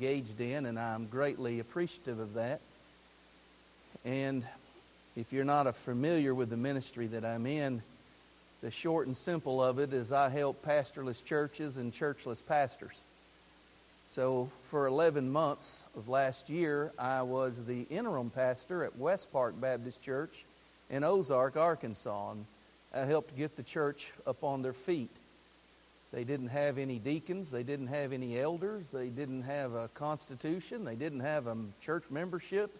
engaged in, and I'm greatly appreciative of that. And if you're not familiar with the ministry that I'm in, the short and simple of it is I help pastorless churches and churchless pastors. So, for 11 months of last year, I was the interim pastor at West Park Baptist Church in Ozark, Arkansas. And I helped get the church up on their feet. They didn't have any deacons, they didn't have any elders, they didn't have a constitution, they didn't have a church membership,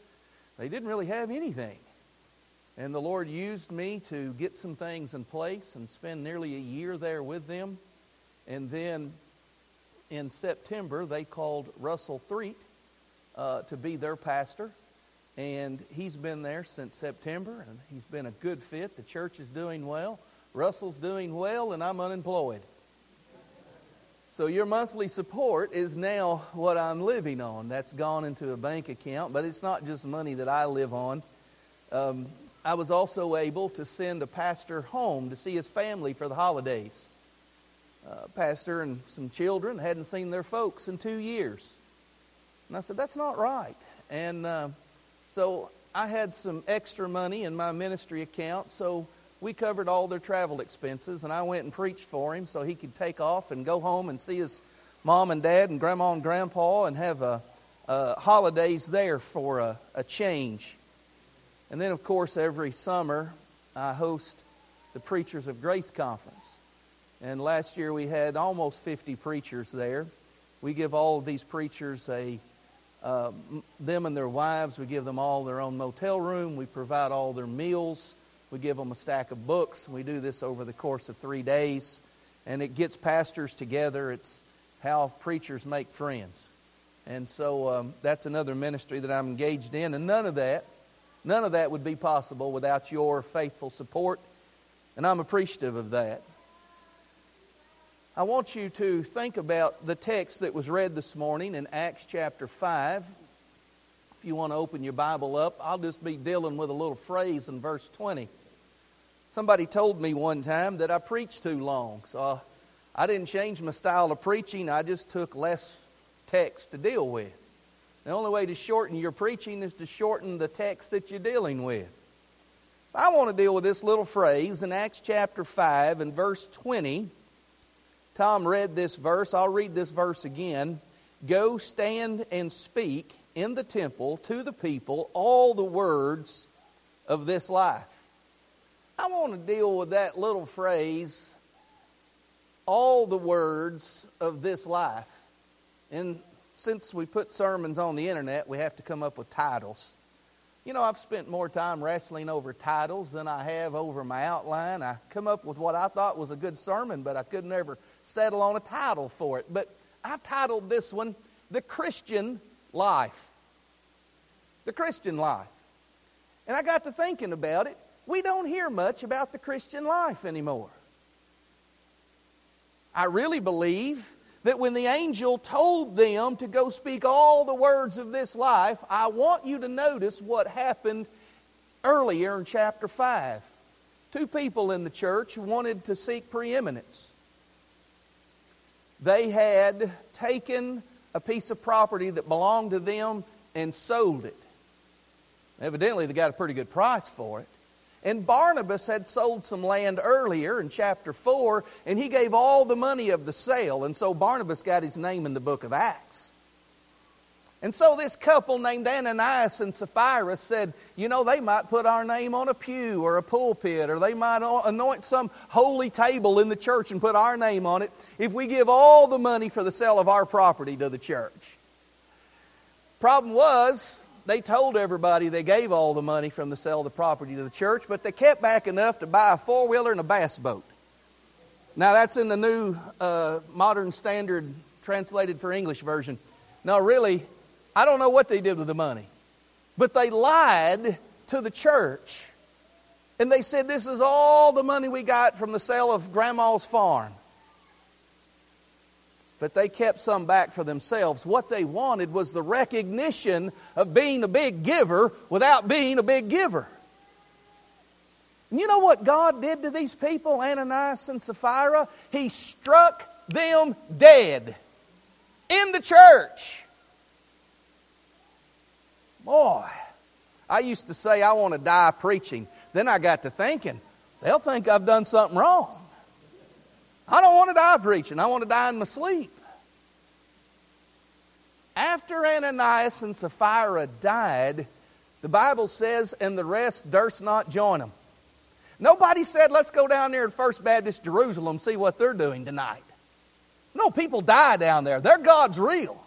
they didn't really have anything. And the Lord used me to get some things in place and spend nearly a year there with them. And then in September, they called Russell Threet uh, to be their pastor. And he's been there since September, and he's been a good fit. The church is doing well. Russell's doing well, and I'm unemployed. So your monthly support is now what I'm living on. That's gone into a bank account, but it's not just money that I live on. Um, I was also able to send a pastor home to see his family for the holidays uh, pastor and some children hadn't seen their folks in two years. And I said, That's not right. And uh, so I had some extra money in my ministry account, so we covered all their travel expenses, and I went and preached for him so he could take off and go home and see his mom and dad and grandma and grandpa and have a, a holidays there for a, a change. And then, of course, every summer I host the Preachers of Grace Conference. And last year we had almost 50 preachers there. We give all of these preachers a uh, them and their wives. We give them all their own motel room. We provide all their meals. We give them a stack of books. We do this over the course of three days, and it gets pastors together. It's how preachers make friends, and so um, that's another ministry that I'm engaged in. And none of that, none of that would be possible without your faithful support, and I'm appreciative of that. I want you to think about the text that was read this morning in Acts chapter 5. If you want to open your Bible up, I'll just be dealing with a little phrase in verse 20. Somebody told me one time that I preached too long, so I didn't change my style of preaching, I just took less text to deal with. The only way to shorten your preaching is to shorten the text that you're dealing with. So I want to deal with this little phrase in Acts chapter 5 and verse 20. Tom read this verse. I'll read this verse again. Go stand and speak in the temple to the people all the words of this life. I want to deal with that little phrase, all the words of this life. And since we put sermons on the internet, we have to come up with titles. You know, I've spent more time wrestling over titles than I have over my outline. I come up with what I thought was a good sermon, but I could never settle on a title for it. But I've titled this one, The Christian Life. The Christian Life. And I got to thinking about it. We don't hear much about the Christian life anymore. I really believe that when the angel told them to go speak all the words of this life, I want you to notice what happened earlier in chapter 5. Two people in the church wanted to seek preeminence. They had taken a piece of property that belonged to them and sold it. Evidently, they got a pretty good price for it. And Barnabas had sold some land earlier in chapter 4, and he gave all the money of the sale. And so Barnabas got his name in the book of Acts. And so this couple named Ananias and Sapphira said, you know, they might put our name on a pew or a pulpit, or they might anoint some holy table in the church and put our name on it if we give all the money for the sale of our property to the church. Problem was, they told everybody they gave all the money from the sale of the property to the church, but they kept back enough to buy a four wheeler and a bass boat. Now, that's in the new uh, modern standard translated for English version. Now, really, I don't know what they did with the money, but they lied to the church. And they said, This is all the money we got from the sale of Grandma's farm but they kept some back for themselves. What they wanted was the recognition of being a big giver without being a big giver. And you know what God did to these people, Ananias and Sapphira? He struck them dead in the church. Boy, I used to say I want to die preaching. Then I got to thinking, they'll think I've done something wrong. I don't want to die preaching. I want to die in my sleep. After Ananias and Sapphira died, the Bible says, and the rest durst not join them. Nobody said, let's go down there to First Baptist Jerusalem see what they're doing tonight. No, people die down there. Their God's real.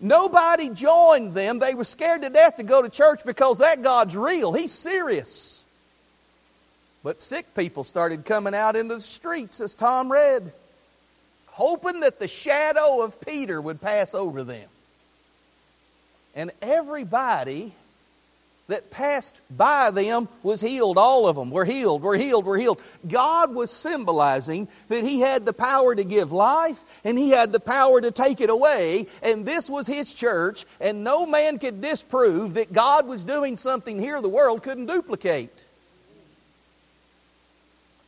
Nobody joined them. They were scared to death to go to church because that God's real. He's serious. But sick people started coming out into the streets, as Tom read, hoping that the shadow of Peter would pass over them. And everybody that passed by them was healed. All of them were healed, were healed, were healed. God was symbolizing that He had the power to give life and He had the power to take it away. And this was His church, and no man could disprove that God was doing something here the world couldn't duplicate.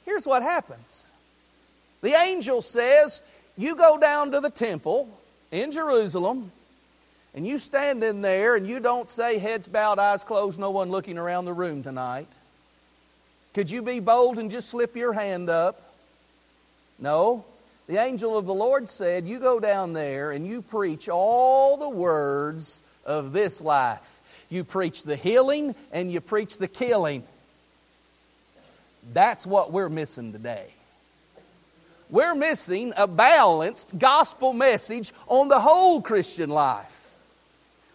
Here's what happens the angel says, You go down to the temple in Jerusalem and you stand in there and you don't say, heads bowed, eyes closed, no one looking around the room tonight, could you be bold and just slip your hand up? No. The angel of the Lord said, You go down there and you preach all the words of this life. You preach the healing and you preach the killing. That's what we're missing today. We're missing a balanced gospel message on the whole Christian life.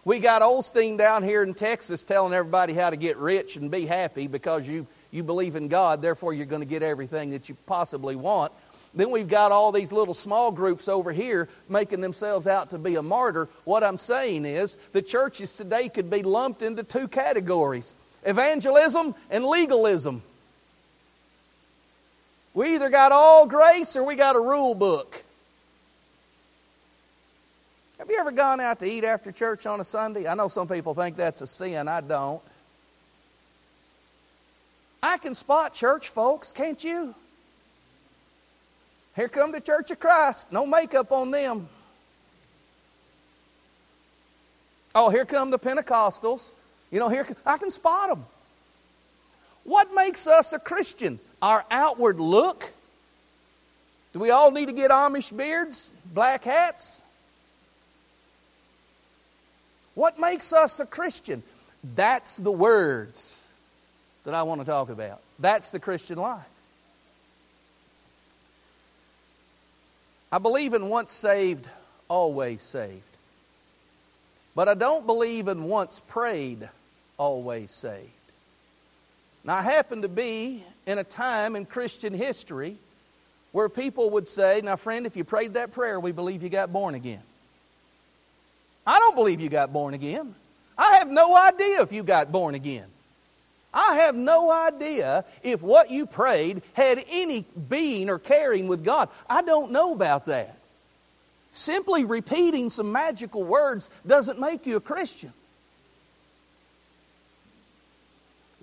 We got Osteen down here in Texas telling everybody how to get rich and be happy because you, you believe in God, therefore you're going to get everything that you possibly want. Then we've got all these little small groups over here making themselves out to be a martyr. What I'm saying is the churches today could be lumped into two categories evangelism and legalism. We either got all grace or we got a rule book. Have you ever gone out to eat after church on a Sunday? I know some people think that's a sin. I don't. I can spot church folks, can't you? Here come the Church of Christ. No makeup on them. Oh, here come the Pentecostals. You know, here I can spot them. What makes us a Christian? Our outward look? Do we all need to get Amish beards, black hats? What makes us a Christian? That's the words that I want to talk about. That's the Christian life. I believe in once saved, always saved. But I don't believe in once prayed, always saved. Now, I happen to be in a time in Christian history where people would say, Now, friend, if you prayed that prayer, we believe you got born again. I don't believe you got born again. I have no idea if you got born again. I have no idea if what you prayed had any being or caring with God. I don't know about that. Simply repeating some magical words doesn't make you a Christian.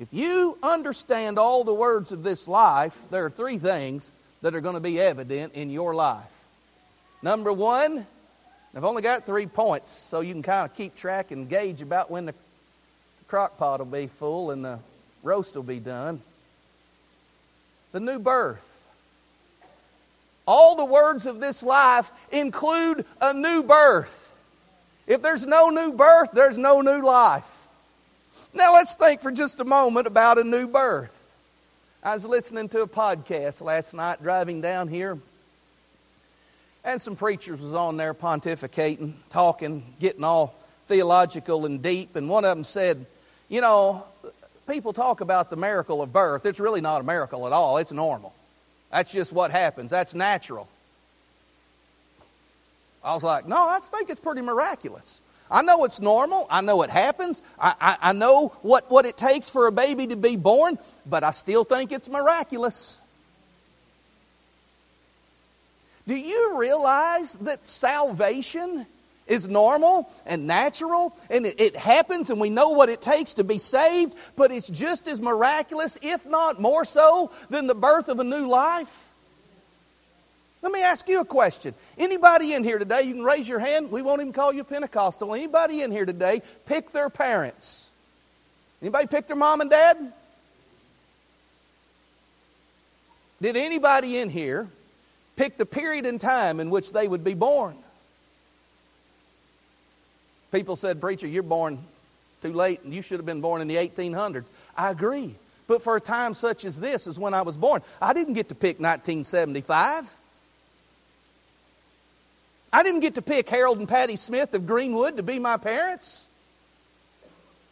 If you understand all the words of this life, there are three things that are going to be evident in your life. Number one, I've only got three points, so you can kind of keep track and gauge about when the crock pot will be full and the roast will be done. The new birth. All the words of this life include a new birth. If there's no new birth, there's no new life. Now let's think for just a moment about a new birth. I was listening to a podcast last night driving down here and some preachers was on there pontificating, talking, getting all theological and deep. And one of them said, You know, people talk about the miracle of birth. It's really not a miracle at all, it's normal. That's just what happens, that's natural. I was like, No, I think it's pretty miraculous. I know it's normal. I know it happens. I, I, I know what, what it takes for a baby to be born, but I still think it's miraculous. Do you realize that salvation is normal and natural and it, it, happens and we know what it takes to be saved, but it's just as miraculous, if not more so, than the birth of a new life? Let me ask you a question. Anybody in here today, you can raise your hand. We won't even call you Pentecostal. Anybody in here today pick their parents? Anybody pick their mom and dad? Did anybody in here pick the period in time in which they would be born? People said, Preacher, you're born too late and you should have been born in the 1800s. I agree. But for a time such as this is when I was born. I didn't get to pick 1975. I didn't get to pick Harold and Patty Smith of Greenwood to be my parents.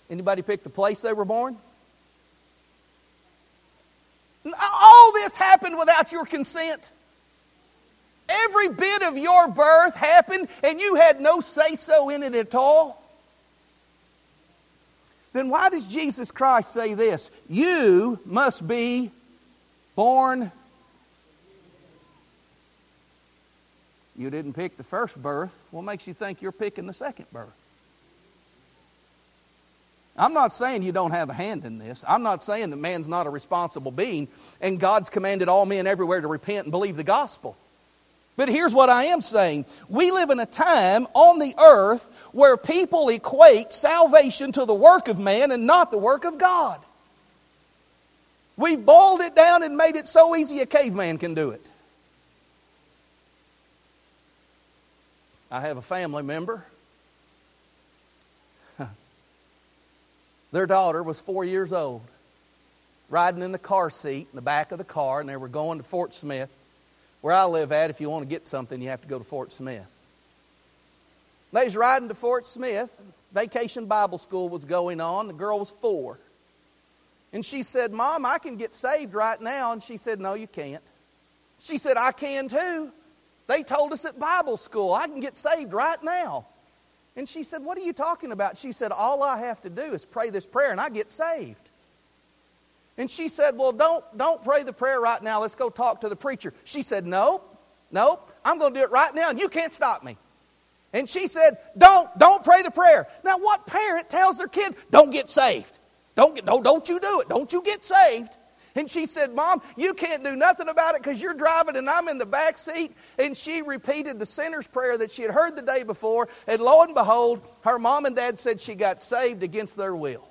Anybody pick the place they were born? All this happened without your consent. Every bit of your birth happened and you had no say so in it at all. Then why does Jesus Christ say this? You must be born. You didn't pick the first birth. What makes you think you're picking the second birth? I'm not saying you don't have a hand in this. I'm not saying that man's not a responsible being and God's commanded all men everywhere to repent and believe the gospel. But here's what I am saying. We live in a time on the earth where people equate salvation to the work of man and not the work of God. We've boiled it down and made it so easy a caveman can do it. I have a family member Their daughter was four years old, riding in the car seat in the back of the car, and they were going to Fort Smith. Where I live at, if you want to get something, you have to go to Fort Smith. They was riding to Fort Smith. Vacation Bible school was going on. The girl was four. And she said, Mom, I can get saved right now. And she said, No, you can't. She said, I can too. They told us at Bible school I can get saved right now. And she said, What are you talking about? She said, All I have to do is pray this prayer and I get saved. And she said, Well, don't, don't pray the prayer right now. Let's go talk to the preacher. She said, Nope, nope. I'm going to do it right now and you can't stop me. And she said, Don't, don't pray the prayer. Now, what parent tells their kid, Don't get saved? Don't, get, don't, don't you do it. Don't you get saved. And she said, Mom, you can't do nothing about it because you're driving and I'm in the back seat. And she repeated the sinner's prayer that she had heard the day before. And lo and behold, her mom and dad said she got saved against their will.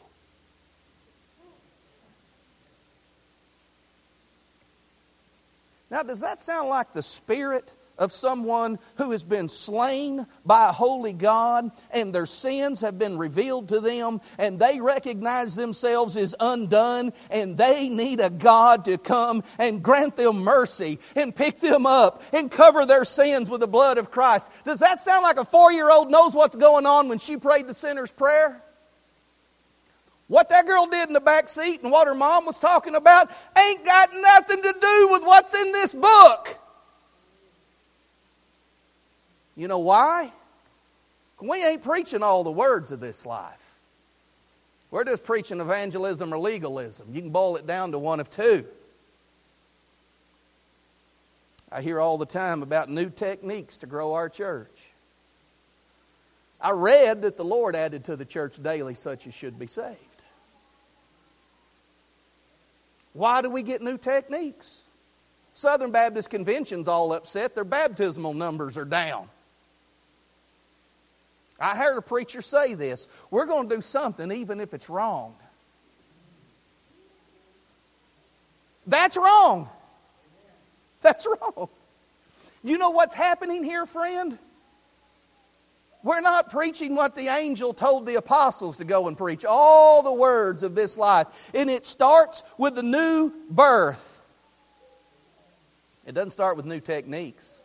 Now, does that sound like the spirit of someone who has been slain by a holy God and their sins have been revealed to them and they recognize themselves as undone and they need a God to come and grant them mercy and pick them up and cover their sins with the blood of Christ. Does that sound like a four year old knows what's going on when she prayed the sinner's prayer? What that girl did in the back seat and what her mom was talking about ain't got nothing to do with what's in this book. You know why? We ain't preaching all the words of this life. We're just preaching evangelism or legalism. You can boil it down to one of two. I hear all the time about new techniques to grow our church. I read that the Lord added to the church daily such as should be saved. Why do we get new techniques? Southern Baptist Convention's all upset. Their baptismal numbers are down. I heard a preacher say this we're going to do something even if it's wrong. That's wrong. That's wrong. You know what's happening here, friend? We're not preaching what the angel told the apostles to go and preach, all the words of this life. And it starts with the new birth. It doesn't start with new techniques.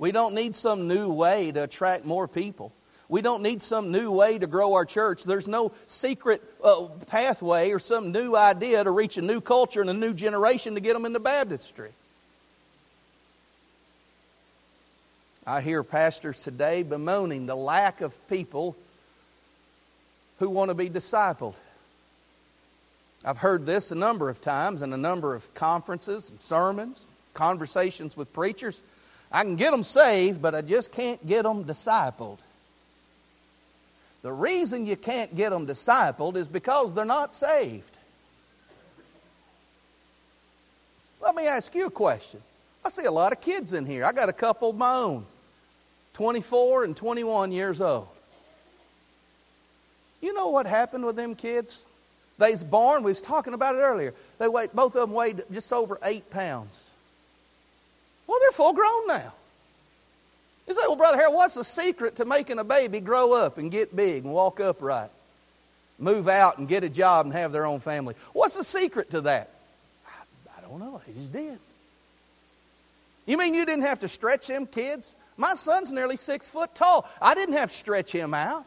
We don't need some new way to attract more people. We don't need some new way to grow our church. There's no secret uh, pathway or some new idea to reach a new culture and a new generation to get them into baptistry. I hear pastors today bemoaning the lack of people who want to be discipled. I've heard this a number of times in a number of conferences and sermons, conversations with preachers. I can get them saved, but I just can't get them discipled. The reason you can't get them discipled is because they're not saved. Let me ask you a question. I see a lot of kids in here. I got a couple of my own, 24 and 21 years old. You know what happened with them kids? They's born, we was talking about it earlier. They weighed, both of them weighed just over eight pounds. Well, they're full grown now. You say, well, Brother Harold, what's the secret to making a baby grow up and get big and walk upright? Move out and get a job and have their own family. What's the secret to that? I, I don't know. They just did. You mean you didn't have to stretch them kids? My son's nearly six foot tall. I didn't have to stretch him out.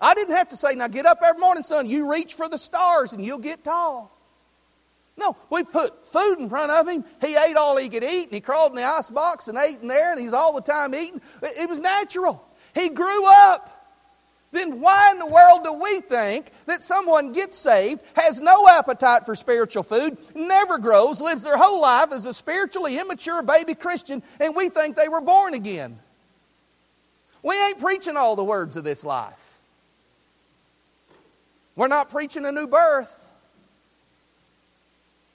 I didn't have to say, now get up every morning, son. You reach for the stars and you'll get tall. No, we put food in front of him. He ate all he could eat, and he crawled in the ice box and ate in there, and he's all the time eating. It was natural. He grew up. Then why in the world do we think that someone gets saved, has no appetite for spiritual food, never grows, lives their whole life as a spiritually immature baby Christian, and we think they were born again? We ain't preaching all the words of this life. We're not preaching a new birth.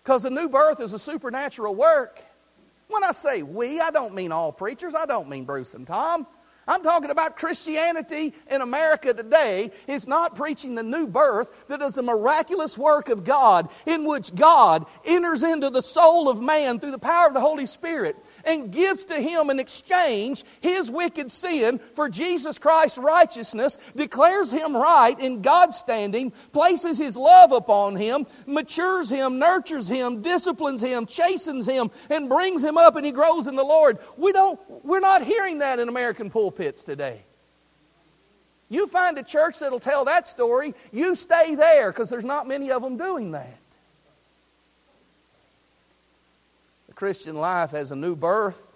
Because the new birth is a supernatural work. When I say we, I don't mean all preachers. I don't mean Bruce and Tom. I'm talking about Christianity in America today is not preaching the new birth that is a miraculous work of God in which God enters into the soul of man through the power of the Holy Spirit and gives to him in exchange his wicked sin for Jesus Christ's righteousness, declares him right in God's standing, places his love upon him, matures him, nurtures him, disciplines him, chastens him, and brings him up and he grows in the Lord. We don't, we're not hearing that in American pulpits pulpits today. You find a church that'll tell that story, you stay there because there's not many of them doing that. The Christian life has a new birth.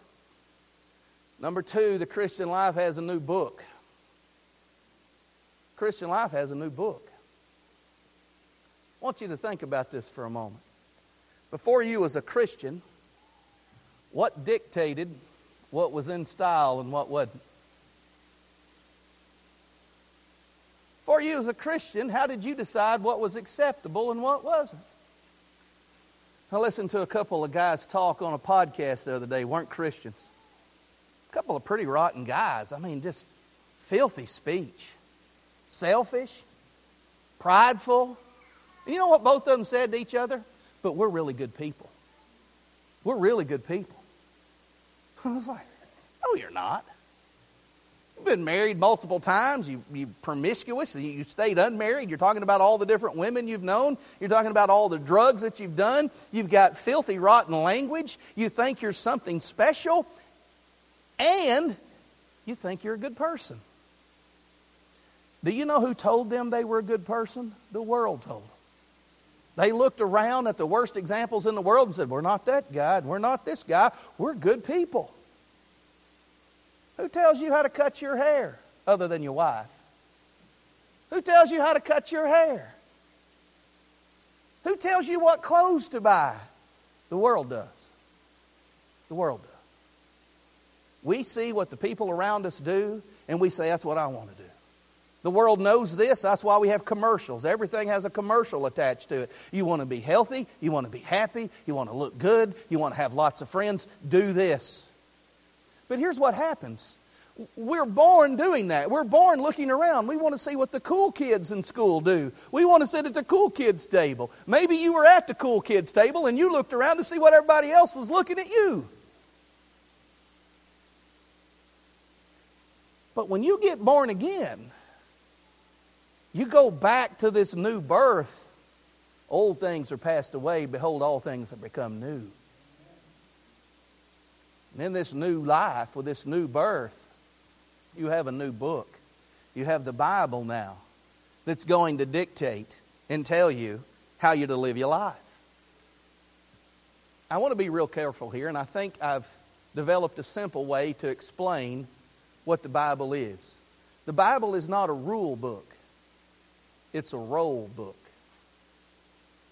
Number two, the Christian life has a new book. Christian life has a new book. I want you to think about this for a moment. Before you was a Christian, what dictated what was in style and what wasn't? For you as a Christian, how did you decide what was acceptable and what wasn't? I listened to a couple of guys talk on a podcast the other day, weren't Christians. A couple of pretty rotten guys. I mean, just filthy speech. Selfish, prideful. And you know what both of them said to each other? But we're really good people. We're really good people. I was like, no, you're not. Been married multiple times. You, you promiscuous. You stayed unmarried. You're talking about all the different women you've known. You're talking about all the drugs that you've done. You've got filthy, rotten language. You think you're something special. And you think you're a good person. Do you know who told them they were a good person? The world told them. They looked around at the worst examples in the world and said, We're not that guy, we're not this guy, we're good people. Who tells you how to cut your hair other than your wife? Who tells you how to cut your hair? Who tells you what clothes to buy? The world does. The world does. We see what the people around us do, and we say, that's what I want to do. The world knows this. That's why we have commercials. Everything has a commercial attached to it. You want to be healthy. You want to be happy. You want to look good. You want to have lots of friends. Do this. But here's what happens we're born doing that. We're born looking around. We want to see what the cool kids in school do. We want to sit at the cool kids' table. Maybe you were at the cool kids' table and you looked around to see what everybody else was looking at you. But when you get born again, you go back to this new birth. Old things are passed away. Behold, all things have become new. And in this new life, with this new birth, you have a new book. You have the Bible now that's going to dictate and tell you how you're to live your life. I want to be real careful here, and I think I've developed a simple way to explain what the Bible is. The Bible is not a rule book, it's a roll book.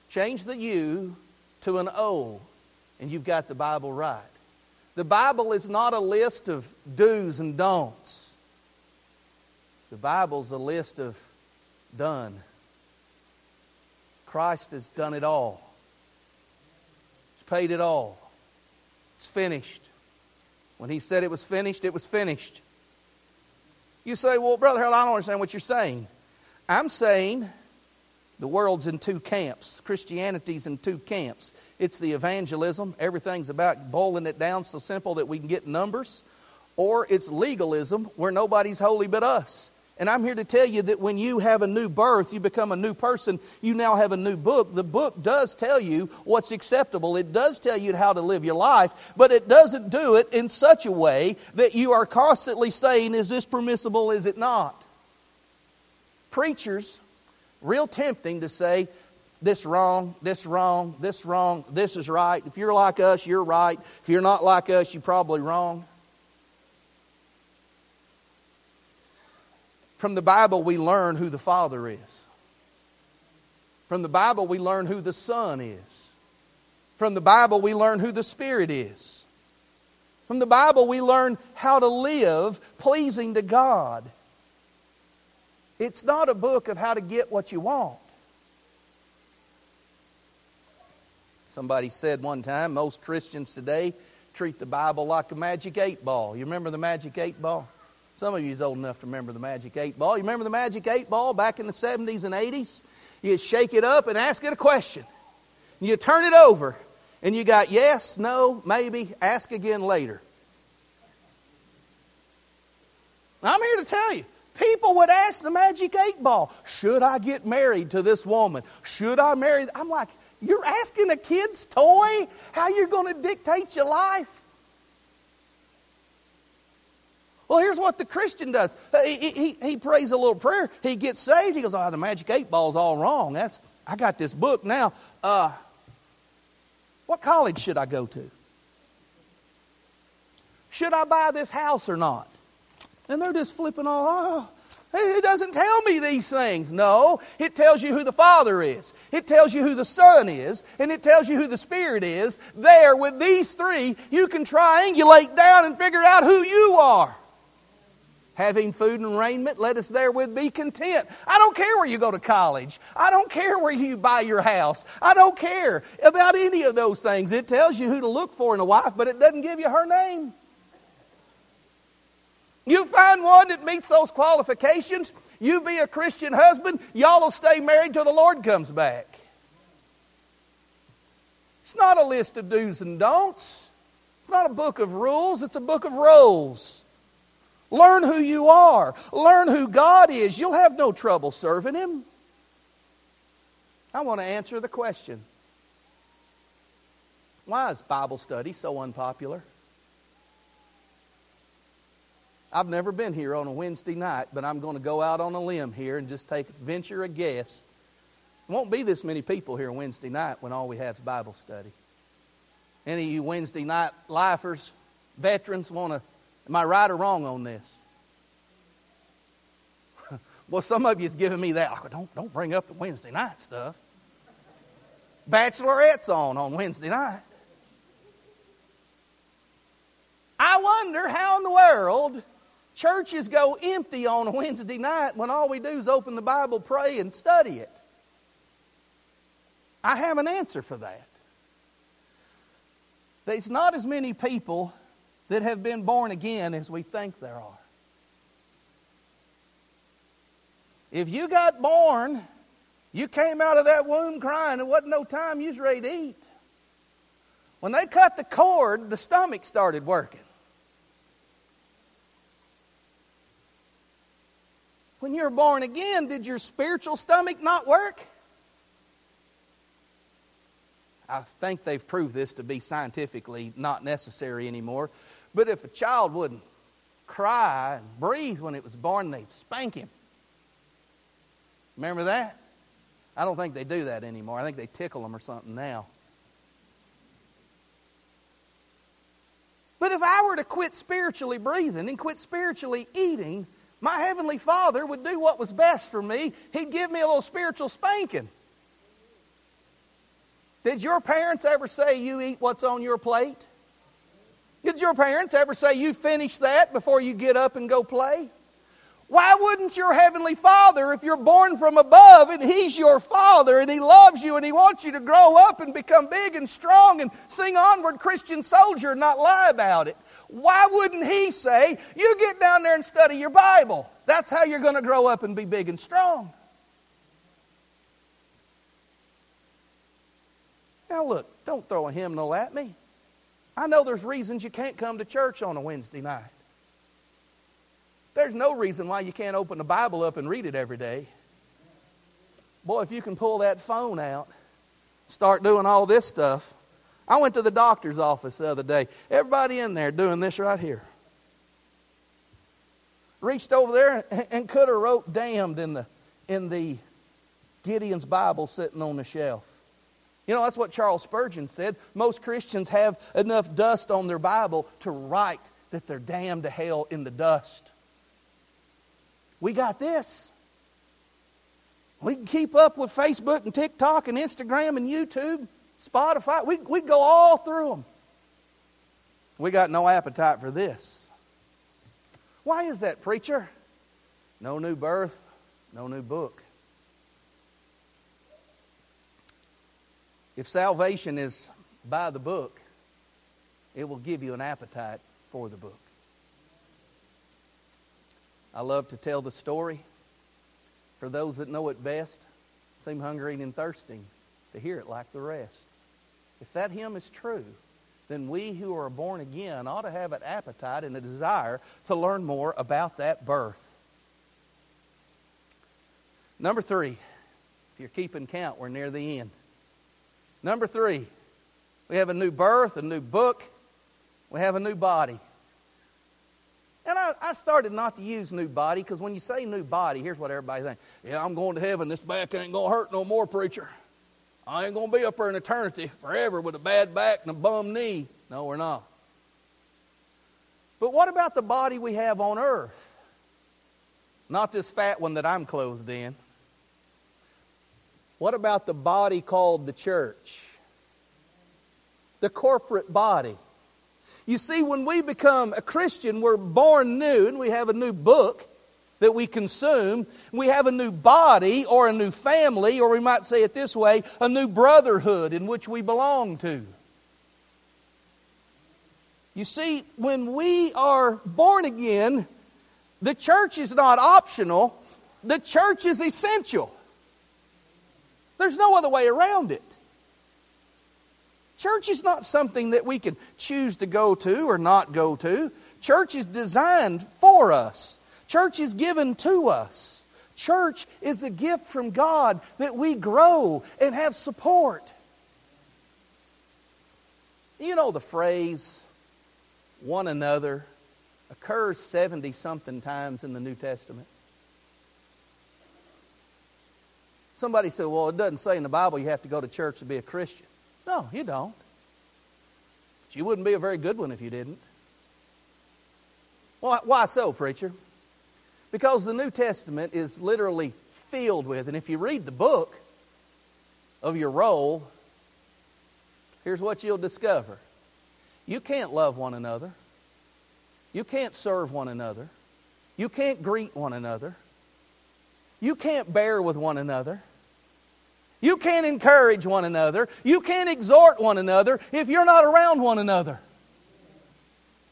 Change the U to an O, and you've got the Bible right. The Bible is not a list of do's and don'ts. The Bible's a list of done. Christ has done it all. He's paid it all. It's finished. When he said it was finished, it was finished. You say, well, Brother Harold, I don't understand what you're saying. I'm saying the world's in two camps. Christianity's in two camps. It's the evangelism, everything's about boiling it down so simple that we can get numbers, or it's legalism where nobody's holy but us. And I'm here to tell you that when you have a new birth, you become a new person, you now have a new book. The book does tell you what's acceptable. It does tell you how to live your life, but it doesn't do it in such a way that you are constantly saying, Is this permissible? Is it not? Preachers, real tempting to say, this wrong, this wrong, this wrong, this is right. If you're like us, you're right. If you're not like us, you're probably wrong. From the Bible, we learn who the Father is. From the Bible, we learn who the Son is. From the Bible, we learn who the Spirit is. From the Bible, we learn how to live pleasing to God. It's not a book of how to get what you want. Somebody said one time most Christians today treat the Bible like a magic eight ball. You remember the magic eight ball? Some of you is old enough to remember the Magic 8 Ball. You remember the Magic 8 Ball back in the 70s and 80s? You shake it up and ask it a question. You turn it over, and you got yes, no, maybe, ask again later. I'm here to tell you, people would ask the Magic 8 Ball, should I get married to this woman? Should I marry? I'm like, you're asking a kid's toy how you're going to dictate your life? Well, here's what the Christian does. He, he, he prays a little prayer. He gets saved. He goes, oh, the magic eight ball's all wrong. That's, I got this book now. Uh, what college should I go to? Should I buy this house or not? And they're just flipping all, oh, it doesn't tell me these things. No, it tells you who the Father is. It tells you who the Son is. And it tells you who the Spirit is. There, with these three, you can triangulate down and figure out who you are having food and raiment, let us therewith be content. I don't care where you go to college. I don't care where you buy your house. I don't care about any of those things. It tells you who to look for in a wife, but it doesn't give you her name. You find one that meets those qualifications, you be a Christian husband, y'all will stay married till the Lord comes back. It's not a list of do's and don'ts. It's not a book of rules, it's a book of roles. Learn who you are. Learn who God is. You'll have no trouble serving Him. I want to answer the question why is Bible study so unpopular? I've never been here on a Wednesday night, but I'm going to go out on a limb here and just take venture a guess. There won't be this many people here Wednesday night when all we have is Bible study. Any of you Wednesday night lifers, veterans, want to Am I right or wrong on this? well, some of you is giving me that. Oh, don't, don't bring up the Wednesday night stuff. Bachelorette's on on Wednesday night. I wonder how in the world churches go empty on a Wednesday night when all we do is open the Bible, pray, and study it. I have an answer for that. There's not as many people that have been born again as we think there are. If you got born, you came out of that womb crying, it wasn't no time you was ready to eat. When they cut the cord, the stomach started working. When you were born again, did your spiritual stomach not work? I think they've proved this to be scientifically not necessary anymore. But if a child wouldn't cry and breathe when it was born, they'd spank him. Remember that? I don't think they do that anymore. I think they tickle them or something now. But if I were to quit spiritually breathing and quit spiritually eating, my Heavenly Father would do what was best for me. He'd give me a little spiritual spanking. Did your parents ever say you eat what's on your plate? Did your parents ever say you finish that before you get up and go play? Why wouldn't your Heavenly Father, if you're born from above and He's your Father and He loves you and He wants you to grow up and become big and strong and sing onward Christian soldier and not lie about it? Why wouldn't He say, You get down there and study your Bible? That's how you're going to grow up and be big and strong. Now, look, don't throw a hymnal at me. I know there's reasons you can't come to church on a Wednesday night. There's no reason why you can't open the Bible up and read it every day. Boy, if you can pull that phone out, start doing all this stuff. I went to the doctor's office the other day. Everybody in there doing this right here. Reached over there and could have wrote damned in the in the Gideon's Bible sitting on the shelf. You know, that's what Charles Spurgeon said. Most Christians have enough dust on their Bible to write that they're damned to hell in the dust. We got this. We can keep up with Facebook and TikTok and Instagram and YouTube, Spotify. We, we go all through them. We got no appetite for this. Why is that, preacher? No new birth, no new book. If salvation is by the book, it will give you an appetite for the book. I love to tell the story. For those that know it best, seem hungering and thirsting to hear it like the rest. If that hymn is true, then we who are born again ought to have an appetite and a desire to learn more about that birth. Number three, if you're keeping count, we're near the end. Number three, we have a new birth, a new book, we have a new body. And I, I started not to use new body because when you say new body, here's what everybody thinks. Yeah, I'm going to heaven. This back ain't going to hurt no more, preacher. I ain't going to be up there in eternity forever with a bad back and a bum knee. No, we're not. But what about the body we have on earth? Not this fat one that I'm clothed in. What about the body called the church? The corporate body. You see, when we become a Christian, we're born new and we have a new book that we consume. We have a new body or a new family, or we might say it this way a new brotherhood in which we belong to. You see, when we are born again, the church is not optional, the church is essential. There's no other way around it. Church is not something that we can choose to go to or not go to. Church is designed for us, church is given to us. Church is a gift from God that we grow and have support. You know the phrase, one another, occurs 70 something times in the New Testament. Somebody said, well, it doesn't say in the Bible you have to go to church to be a Christian. No, you don't. But you wouldn't be a very good one if you didn't. Why, why so, preacher? Because the New Testament is literally filled with, and if you read the book of your role, here's what you'll discover you can't love one another, you can't serve one another, you can't greet one another, you can't bear with one another. You can't encourage one another. You can't exhort one another if you're not around one another.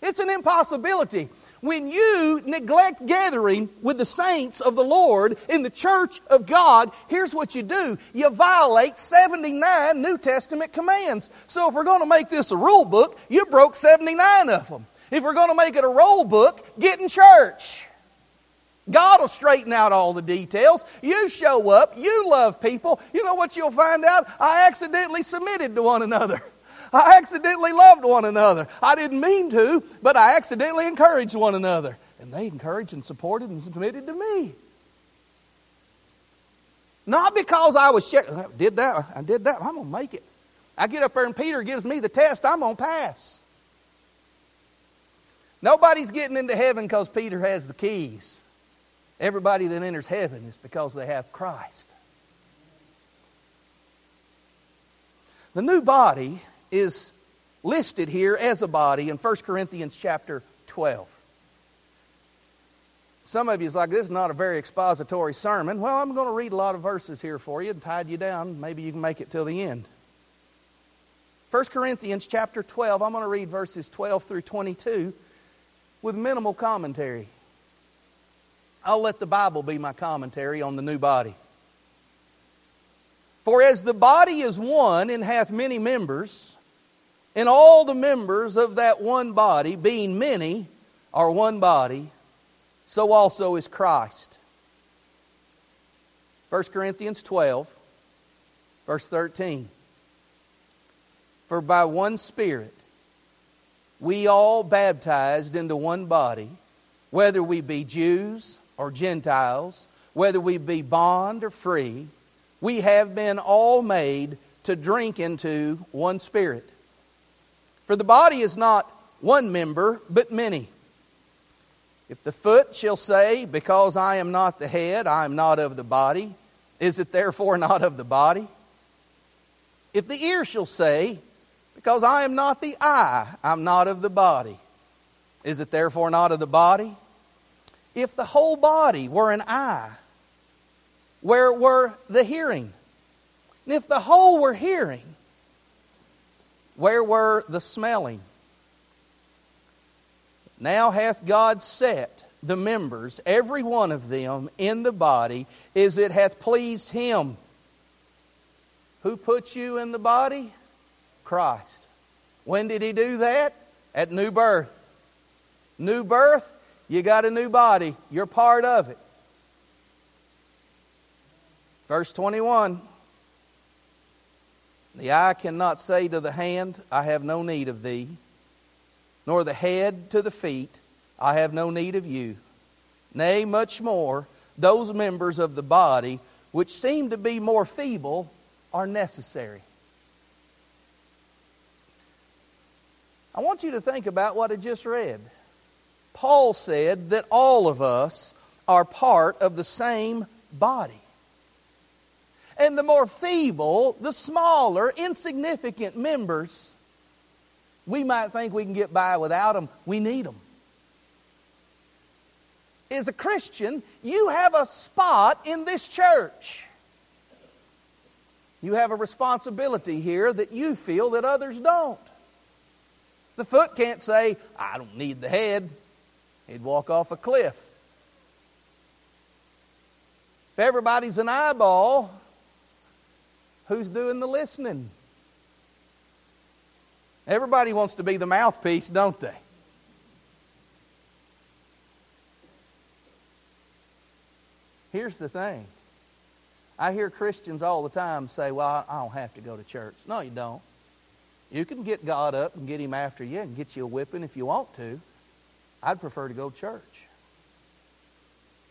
It's an impossibility. When you neglect gathering with the saints of the Lord in the church of God, here's what you do you violate 79 New Testament commands. So, if we're going to make this a rule book, you broke 79 of them. If we're going to make it a roll book, get in church. God will straighten out all the details. You show up, you love people. You know what you'll find out? I accidentally submitted to one another. I accidentally loved one another. I didn't mean to, but I accidentally encouraged one another. And they encouraged and supported and submitted to me. Not because I was checking, I did that, I did that, I'm going to make it. I get up there and Peter gives me the test, I'm going to pass. Nobody's getting into heaven because Peter has the keys. Everybody that enters heaven is because they have Christ. The new body is listed here as a body in 1 Corinthians chapter 12. Some of you is like, this is not a very expository sermon. Well, I'm going to read a lot of verses here for you and tide you down. Maybe you can make it till the end. 1 Corinthians chapter 12, I'm going to read verses 12 through 22 with minimal commentary. I'll let the Bible be my commentary on the new body. For as the body is one and hath many members, and all the members of that one body, being many, are one body, so also is Christ. 1 Corinthians 12, verse 13. For by one Spirit we all baptized into one body, whether we be Jews or Gentiles, whether we be bond or free, we have been all made to drink into one Spirit. For the body is not one member, but many. If the foot shall say, Because I am not the head, I am not of the body, is it therefore not of the body? If the ear shall say, Because I am not the eye, I'm not of the body, is it therefore not of the body? If the whole body were an eye, where were the hearing? And if the whole were hearing, where were the smelling? Now hath God set the members, every one of them, in the body as it hath pleased Him. Who put you in the body? Christ. When did He do that? At new birth. New birth, you got a new body. You're part of it. Verse 21 The eye cannot say to the hand, I have no need of thee, nor the head to the feet, I have no need of you. Nay, much more, those members of the body which seem to be more feeble are necessary. I want you to think about what I just read. Paul said that all of us are part of the same body. And the more feeble, the smaller, insignificant members, we might think we can get by without them. We need them. As a Christian, you have a spot in this church. You have a responsibility here that you feel that others don't. The foot can't say, I don't need the head. He'd walk off a cliff. If everybody's an eyeball, Who's doing the listening? Everybody wants to be the mouthpiece, don't they? Here's the thing. I hear Christians all the time say, Well, I don't have to go to church. No, you don't. You can get God up and get Him after you and get you a whipping if you want to. I'd prefer to go to church.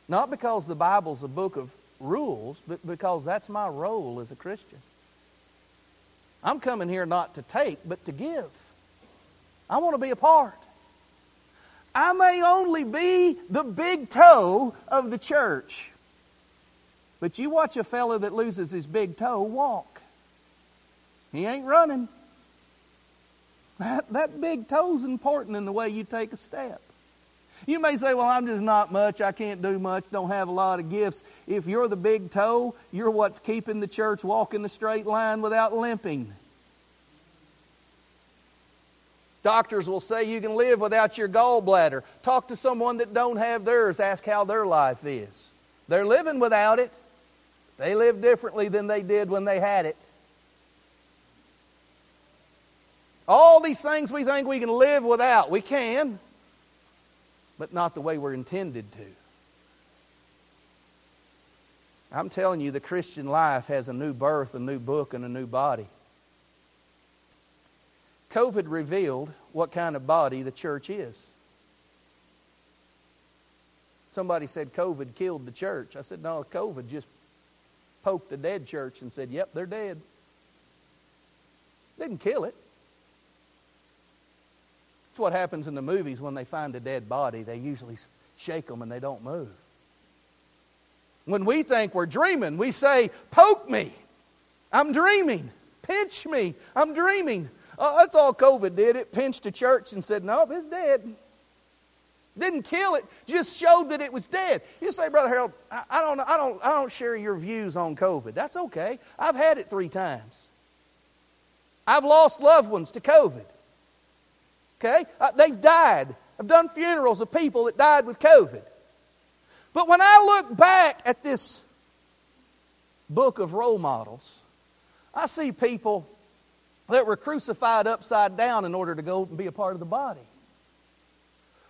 Not because the Bible's a book of rules, but because that's my role as a Christian. I'm coming here not to take, but to give. I want to be a part. I may only be the big toe of the church, but you watch a fellow that loses his big toe walk. He ain't running. That, that big toe's important in the way you take a step. You may say, Well, I'm just not much. I can't do much. Don't have a lot of gifts. If you're the big toe, you're what's keeping the church walking the straight line without limping. Doctors will say you can live without your gallbladder. Talk to someone that don't have theirs. Ask how their life is. They're living without it. They live differently than they did when they had it. All these things we think we can live without, we can but not the way we're intended to. I'm telling you, the Christian life has a new birth, a new book, and a new body. COVID revealed what kind of body the church is. Somebody said COVID killed the church. I said, no, COVID just poked the dead church and said, yep, they're dead. Didn't kill it. What happens in the movies when they find a dead body. They usually shake them and they don't move. When we think we're dreaming, we say, Poke me. I'm dreaming. Pinch me. I'm dreaming. Oh, that's all COVID did. It pinched a church and said, Nope, it's dead. Didn't kill it, just showed that it was dead. You say, Brother Harold, I, I, don't, I, don't, I don't share your views on COVID. That's okay. I've had it three times. I've lost loved ones to COVID. Okay? Uh, they've died. I've done funerals of people that died with COVID. But when I look back at this book of role models, I see people that were crucified upside down in order to go and be a part of the body.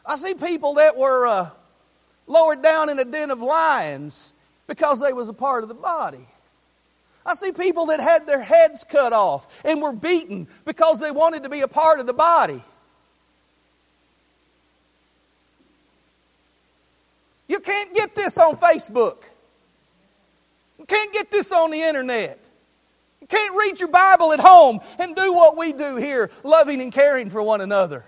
I see people that were uh, lowered down in a den of lions because they was a part of the body. I see people that had their heads cut off and were beaten because they wanted to be a part of the body. You can't get this on Facebook. You can't get this on the internet. You can't read your Bible at home and do what we do here, loving and caring for one another.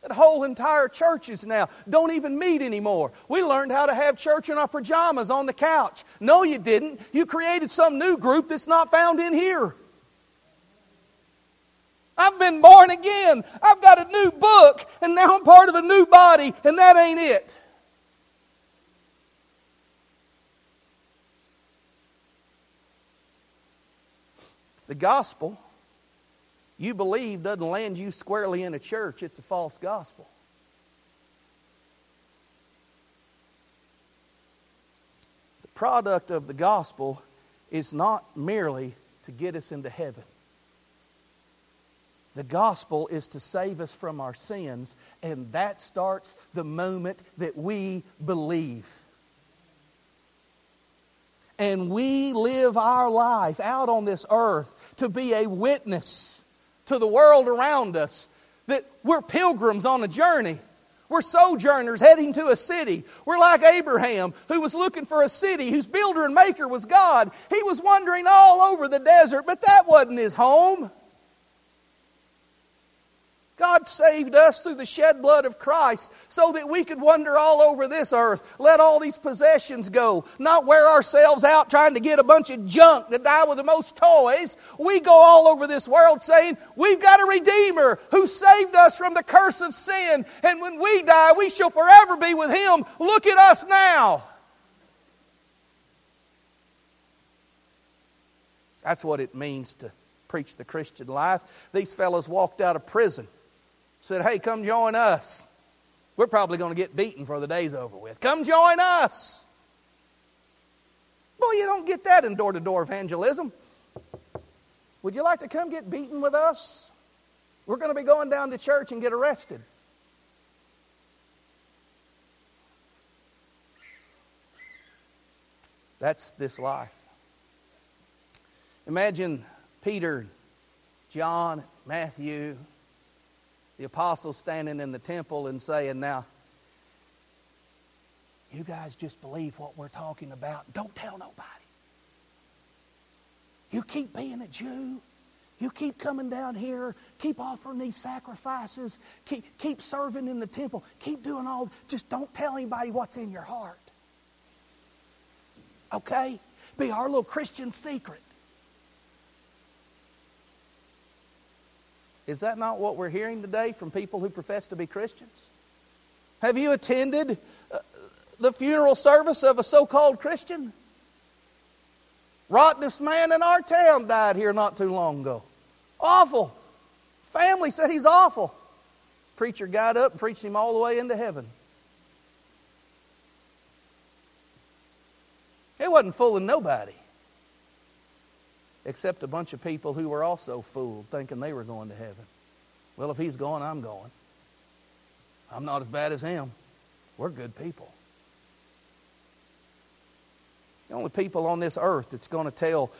That whole entire churches now don't even meet anymore. We learned how to have church in our pajamas on the couch. No, you didn't. You created some new group that's not found in here. I've been born again. I've got a new book, and now I'm part of a new body, and that ain't it. The gospel you believe doesn't land you squarely in a church, it's a false gospel. The product of the gospel is not merely to get us into heaven. The gospel is to save us from our sins, and that starts the moment that we believe. And we live our life out on this earth to be a witness to the world around us that we're pilgrims on a journey. We're sojourners heading to a city. We're like Abraham, who was looking for a city whose builder and maker was God. He was wandering all over the desert, but that wasn't his home. God saved us through the shed blood of Christ so that we could wander all over this earth, let all these possessions go, not wear ourselves out trying to get a bunch of junk to die with the most toys. We go all over this world saying, We've got a Redeemer who saved us from the curse of sin, and when we die, we shall forever be with Him. Look at us now. That's what it means to preach the Christian life. These fellows walked out of prison said, Hey, come join us. We're probably going to get beaten for the day's over with. Come join us. Boy, you don't get that in door to door evangelism. Would you like to come get beaten with us? We're going to be going down to church and get arrested. That's this life. Imagine Peter, John, Matthew, the apostles standing in the temple and saying, Now, you guys just believe what we're talking about. Don't tell nobody. You keep being a Jew. You keep coming down here. Keep offering these sacrifices. Keep, keep serving in the temple. Keep doing all. Just don't tell anybody what's in your heart. Okay? Be our little Christian secret. Is that not what we're hearing today from people who profess to be Christians? Have you attended uh, the funeral service of a so called Christian? Rottenest man in our town died here not too long ago. Awful. Family said he's awful. Preacher got up and preached him all the way into heaven. He wasn't fooling nobody except a bunch of people who were also fooled, thinking they were going to heaven. Well, if he's going, I'm going. I'm not as bad as him. We're good people. The only people on this earth that's going to tell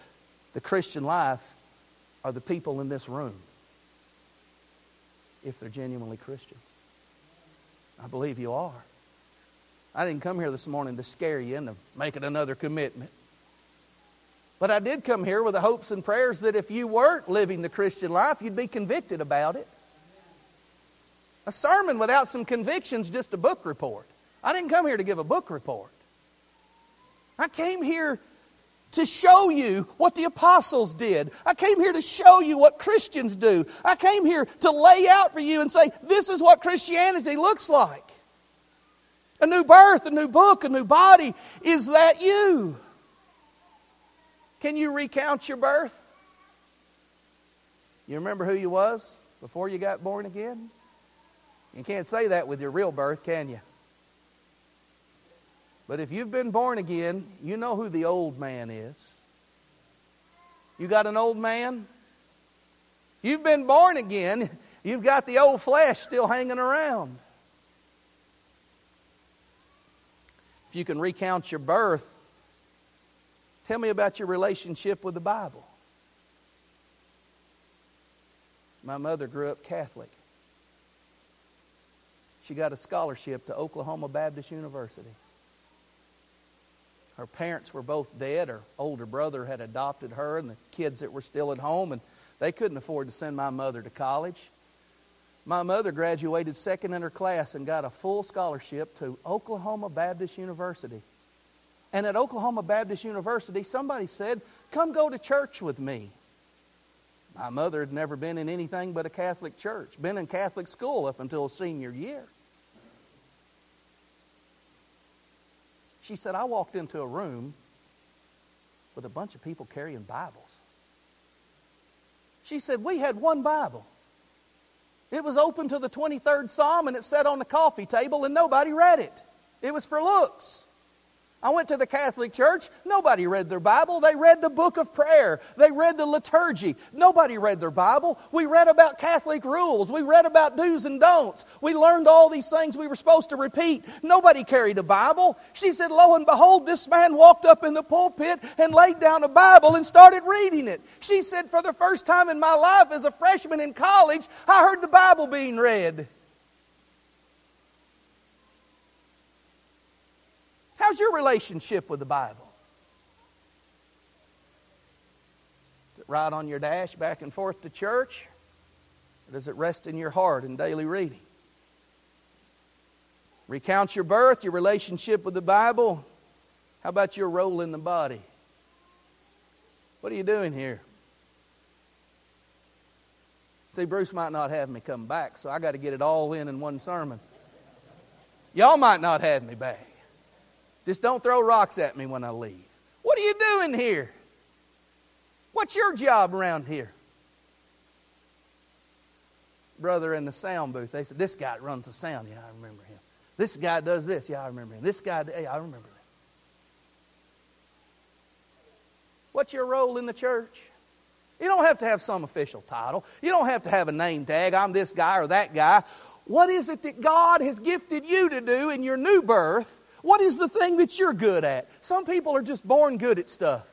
the Christian life are the people in this room, if they're genuinely Christian. I believe you are. I didn't come here this morning to scare you into making another commitment. But I did come here with the hopes and prayers that if you weren't living the Christian life, you'd be convicted about it. A sermon without some convictions just a book report. I didn't come here to give a book report. I came here to show you what the apostles did. I came here to show you what Christians do. I came here to lay out for you and say, this is what Christianity looks like. A new birth, a new book, a new body. Is that you? Can you recount your birth? You remember who you was before you got born again? You can't say that with your real birth, can you? But if you've been born again, you know who the old man is. You got an old man? You've been born again. You've got the old flesh still hanging around. If you can recount your birth, tell me about your relationship with the Bible. My mother grew up Catholic. She got a scholarship to Oklahoma Baptist University. Her parents were both dead. Her older brother had adopted her and the kids that were still at home, and they couldn't afford to send my mother to college. My mother graduated second in her class and got a full scholarship to Oklahoma Baptist University. And at Oklahoma Baptist University, somebody said, Come go to church with me. My mother had never been in anything but a Catholic church, been in Catholic school up until senior year. She said, I walked into a room with a bunch of people carrying Bibles. She said, We had one Bible. It was open to the 23rd Psalm and it sat on the coffee table and nobody read it. It was for looks. I went to the Catholic Church. Nobody read their Bible. They read the book of prayer. They read the liturgy. Nobody read their Bible. We read about Catholic rules. We read about do's and don'ts. We learned all these things we were supposed to repeat. Nobody carried a Bible. She said, Lo and behold, this man walked up in the pulpit and laid down a Bible and started reading it. She said, For the first time in my life as a freshman in college, I heard the Bible being read. How's your relationship with the Bible? Is it right on your dash back and forth to church? Or does it rest in your heart in daily reading? Recount your birth, your relationship with the Bible. How about your role in the body? What are you doing here? See, Bruce might not have me come back, so I got to get it all in in one sermon. Y'all might not have me back. Just don't throw rocks at me when I leave. What are you doing here? What's your job around here? Brother in the sound booth, they said, This guy runs the sound. Yeah, I remember him. This guy does this. Yeah, I remember him. This guy, yeah, I remember him. What's your role in the church? You don't have to have some official title. You don't have to have a name tag. I'm this guy or that guy. What is it that God has gifted you to do in your new birth what is the thing that you're good at? Some people are just born good at stuff.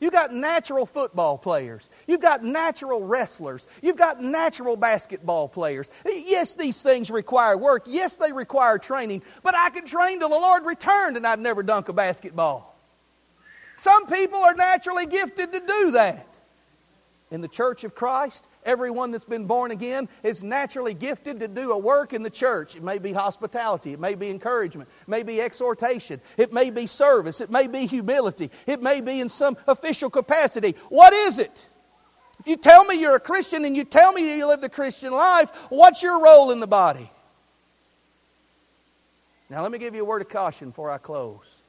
You've got natural football players. You've got natural wrestlers. You've got natural basketball players. Yes, these things require work. Yes, they require training. But I could train till the Lord returned and I'd never dunk a basketball. Some people are naturally gifted to do that. In the church of Christ, Everyone that's been born again is naturally gifted to do a work in the church. It may be hospitality, it may be encouragement, it may be exhortation, it may be service, it may be humility, it may be in some official capacity. What is it? If you tell me you're a Christian and you tell me you live the Christian life, what's your role in the body? Now, let me give you a word of caution before I close.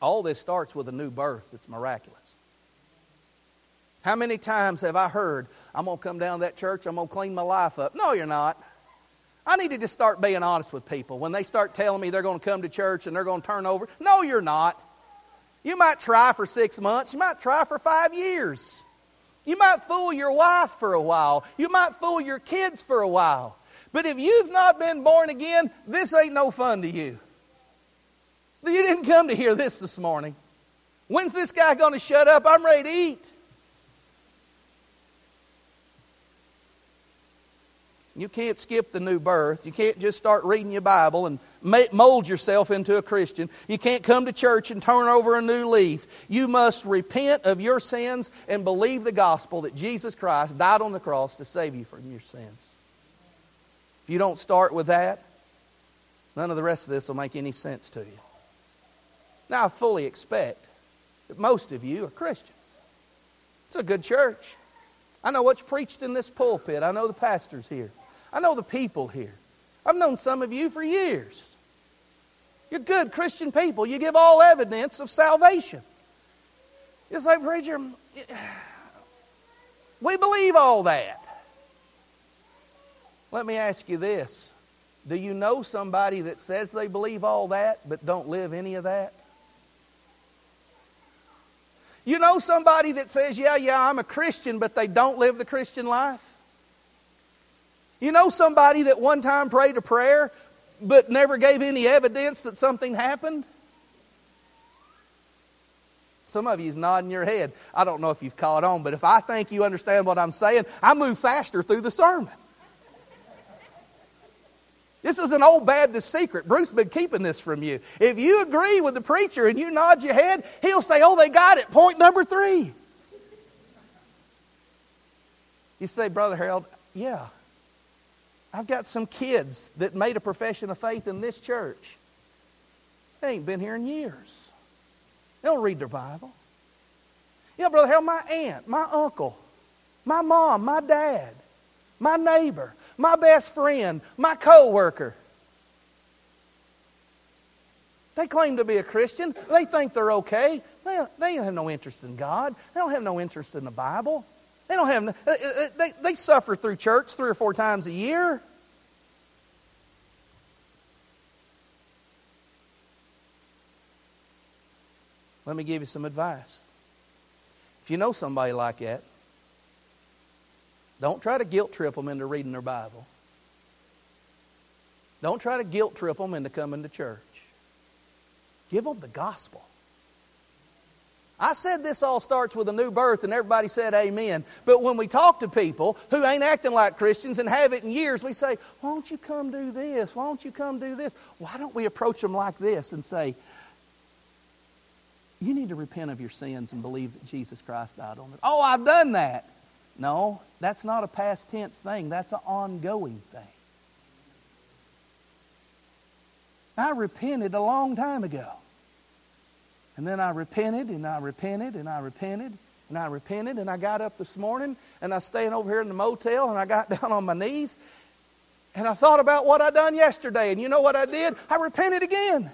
All this starts with a new birth that's miraculous. How many times have I heard, I'm going to come down to that church, I'm going to clean my life up? No, you're not. I need to just start being honest with people. When they start telling me they're going to come to church and they're going to turn over, no, you're not. You might try for six months, you might try for five years. You might fool your wife for a while, you might fool your kids for a while. But if you've not been born again, this ain't no fun to you. You didn't come to hear this this morning. When's this guy going to shut up? I'm ready to eat. You can't skip the new birth. You can't just start reading your Bible and mold yourself into a Christian. You can't come to church and turn over a new leaf. You must repent of your sins and believe the gospel that Jesus Christ died on the cross to save you from your sins. If you don't start with that, none of the rest of this will make any sense to you. Now, I fully expect that most of you are Christians. It's a good church. I know what's preached in this pulpit. I know the pastors here. I know the people here. I've known some of you for years. You're good Christian people. You give all evidence of salvation. It's like, preacher, we believe all that. Let me ask you this Do you know somebody that says they believe all that but don't live any of that? You know somebody that says, Yeah, yeah, I'm a Christian, but they don't live the Christian life? You know somebody that one time prayed a prayer, but never gave any evidence that something happened? Some of you is nodding your head. I don't know if you've caught on, but if I think you understand what I'm saying, I move faster through the sermon. This is an old Baptist secret. Bruce has been keeping this from you. If you agree with the preacher and you nod your head, he'll say, Oh, they got it. Point number three. You say, Brother Harold, yeah. I've got some kids that made a profession of faith in this church. They ain't been here in years. They don't read their Bible. Yeah, Brother Harold, my aunt, my uncle, my mom, my dad, my neighbor, my best friend, my co-worker. They claim to be a Christian. They think they're okay. They, they have no interest in God. They don't have no interest in the Bible. They don't have. Uh, uh, they, they suffer through church three or four times a year. Let me give you some advice. If you know somebody like that, don't try to guilt trip them into reading their Bible. Don't try to guilt trip them into coming to church. Give them the gospel. I said this all starts with a new birth, and everybody said amen. But when we talk to people who ain't acting like Christians and have it in years, we say, Why don't you come do this? Why don't you come do this? Why don't we approach them like this and say, You need to repent of your sins and believe that Jesus Christ died on it. Oh, I've done that. No, that's not a past tense thing, that's an ongoing thing. I repented a long time ago. And then I repented and I repented and I repented and I repented and I got up this morning and I staying over here in the motel and I got down on my knees and I thought about what I done yesterday and you know what I did? I repented again.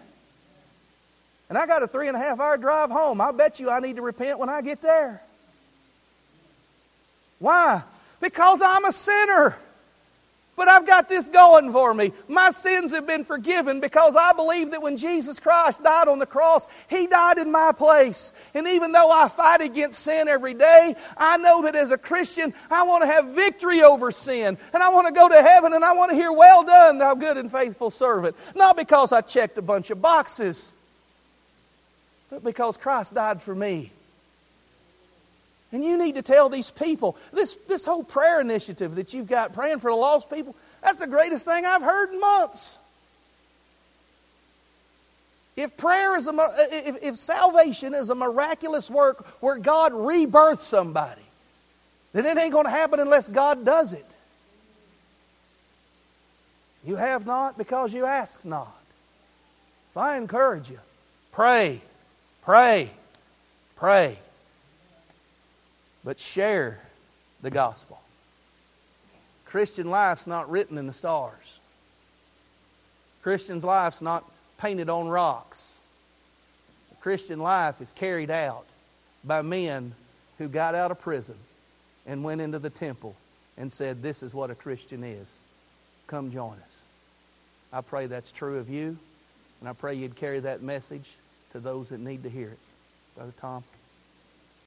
And I got a three and a half hour drive home. I bet you I need to repent when I get there. Why? Because I'm a sinner. But I've got this going for me. My sins have been forgiven because I believe that when Jesus Christ died on the cross, He died in my place. And even though I fight against sin every day, I know that as a Christian, I want to have victory over sin. And I want to go to heaven and I want to hear, Well done, thou good and faithful servant. Not because I checked a bunch of boxes, but because Christ died for me. And you need to tell these people this, this whole prayer initiative that you've got, praying for the lost people, that's the greatest thing I've heard in months. If prayer is a, if, if salvation is a miraculous work where God rebirths somebody, then it ain't going to happen unless God does it. You have not because you ask not. So I encourage you pray, pray, pray but share the gospel. Christian life's not written in the stars. Christian's life's not painted on rocks. The Christian life is carried out by men who got out of prison and went into the temple and said, This is what a Christian is. Come join us. I pray that's true of you, and I pray you'd carry that message to those that need to hear it. Brother Tom.